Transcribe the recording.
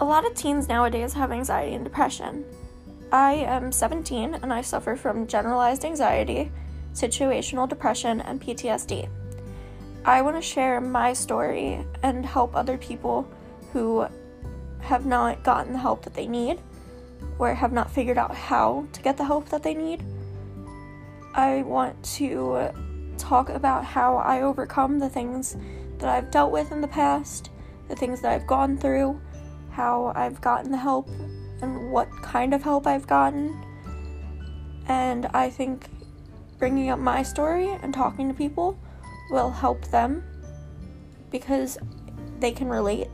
A lot of teens nowadays have anxiety and depression. I am 17 and I suffer from generalized anxiety, situational depression, and PTSD. I want to share my story and help other people who have not gotten the help that they need or have not figured out how to get the help that they need. I want to talk about how I overcome the things that I've dealt with in the past, the things that I've gone through, how I've gotten the help, and what kind of help I've gotten. And I think bringing up my story and talking to people will help them because they can relate